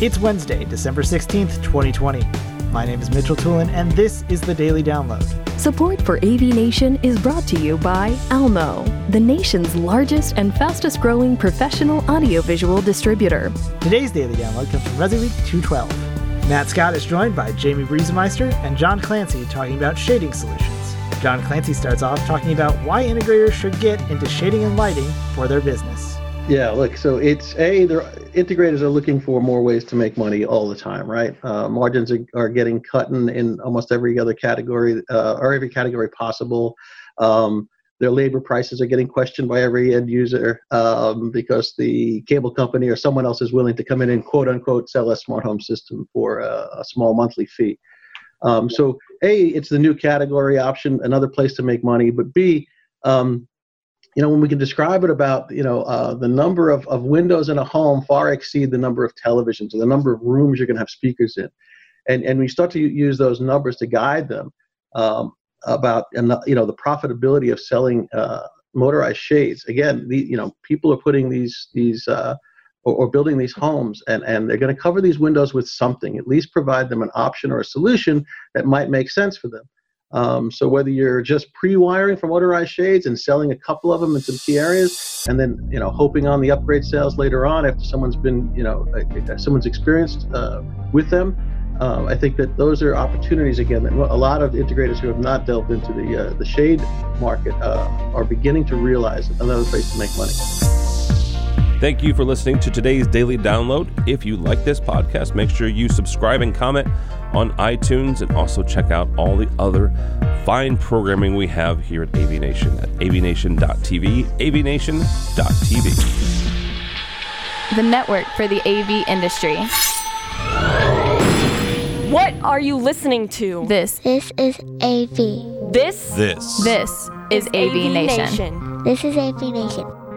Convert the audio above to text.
It's Wednesday, December 16th, 2020. My name is Mitchell Tulin, and this is the Daily Download. Support for AV Nation is brought to you by Almo, the nation's largest and fastest growing professional audiovisual distributor. Today's Daily Download comes from ResiWeek 212. Matt Scott is joined by Jamie Briesemeister and John Clancy talking about shading solutions. John Clancy starts off talking about why integrators should get into shading and lighting for their business. Yeah, look, so it's a the integrators are looking for more ways to make money all the time, right? Uh, margins are, are, getting cut in, in almost every other category uh, or every category possible. Um, their labor prices are getting questioned by every end user um, because the cable company or someone else is willing to come in and quote unquote sell a smart home system for a, a small monthly fee. Um, so, A, it's the new category option, another place to make money, but B, um, you know, when we can describe it about, you know, uh, the number of, of windows in a home far exceed the number of televisions or the number of rooms you're going to have speakers in. And, and we start to use those numbers to guide them um, about, you know, the profitability of selling uh, motorized shades. Again, the, you know, people are putting these, these, uh, or, or, building these homes and, and they're going to cover these windows with something, at least provide them an option or a solution that might make sense for them. Um, so whether you're just pre-wiring for motorized shades and selling a couple of them in some key areas, and then you know hoping on the upgrade sales later on after someone's been you know someone's experienced uh, with them, um, I think that those are opportunities again that a lot of integrators who have not delved into the uh, the shade market uh, are beginning to realize another place to make money. Thank you for listening to today's daily download. If you like this podcast, make sure you subscribe and comment on iTunes and also check out all the other fine programming we have here at AV Nation at avnation.tv, avnation.tv. The network for the AV industry. What are you listening to? This. This is AV. This. This. This is, is AV, AV Nation. Nation. This is AV Nation.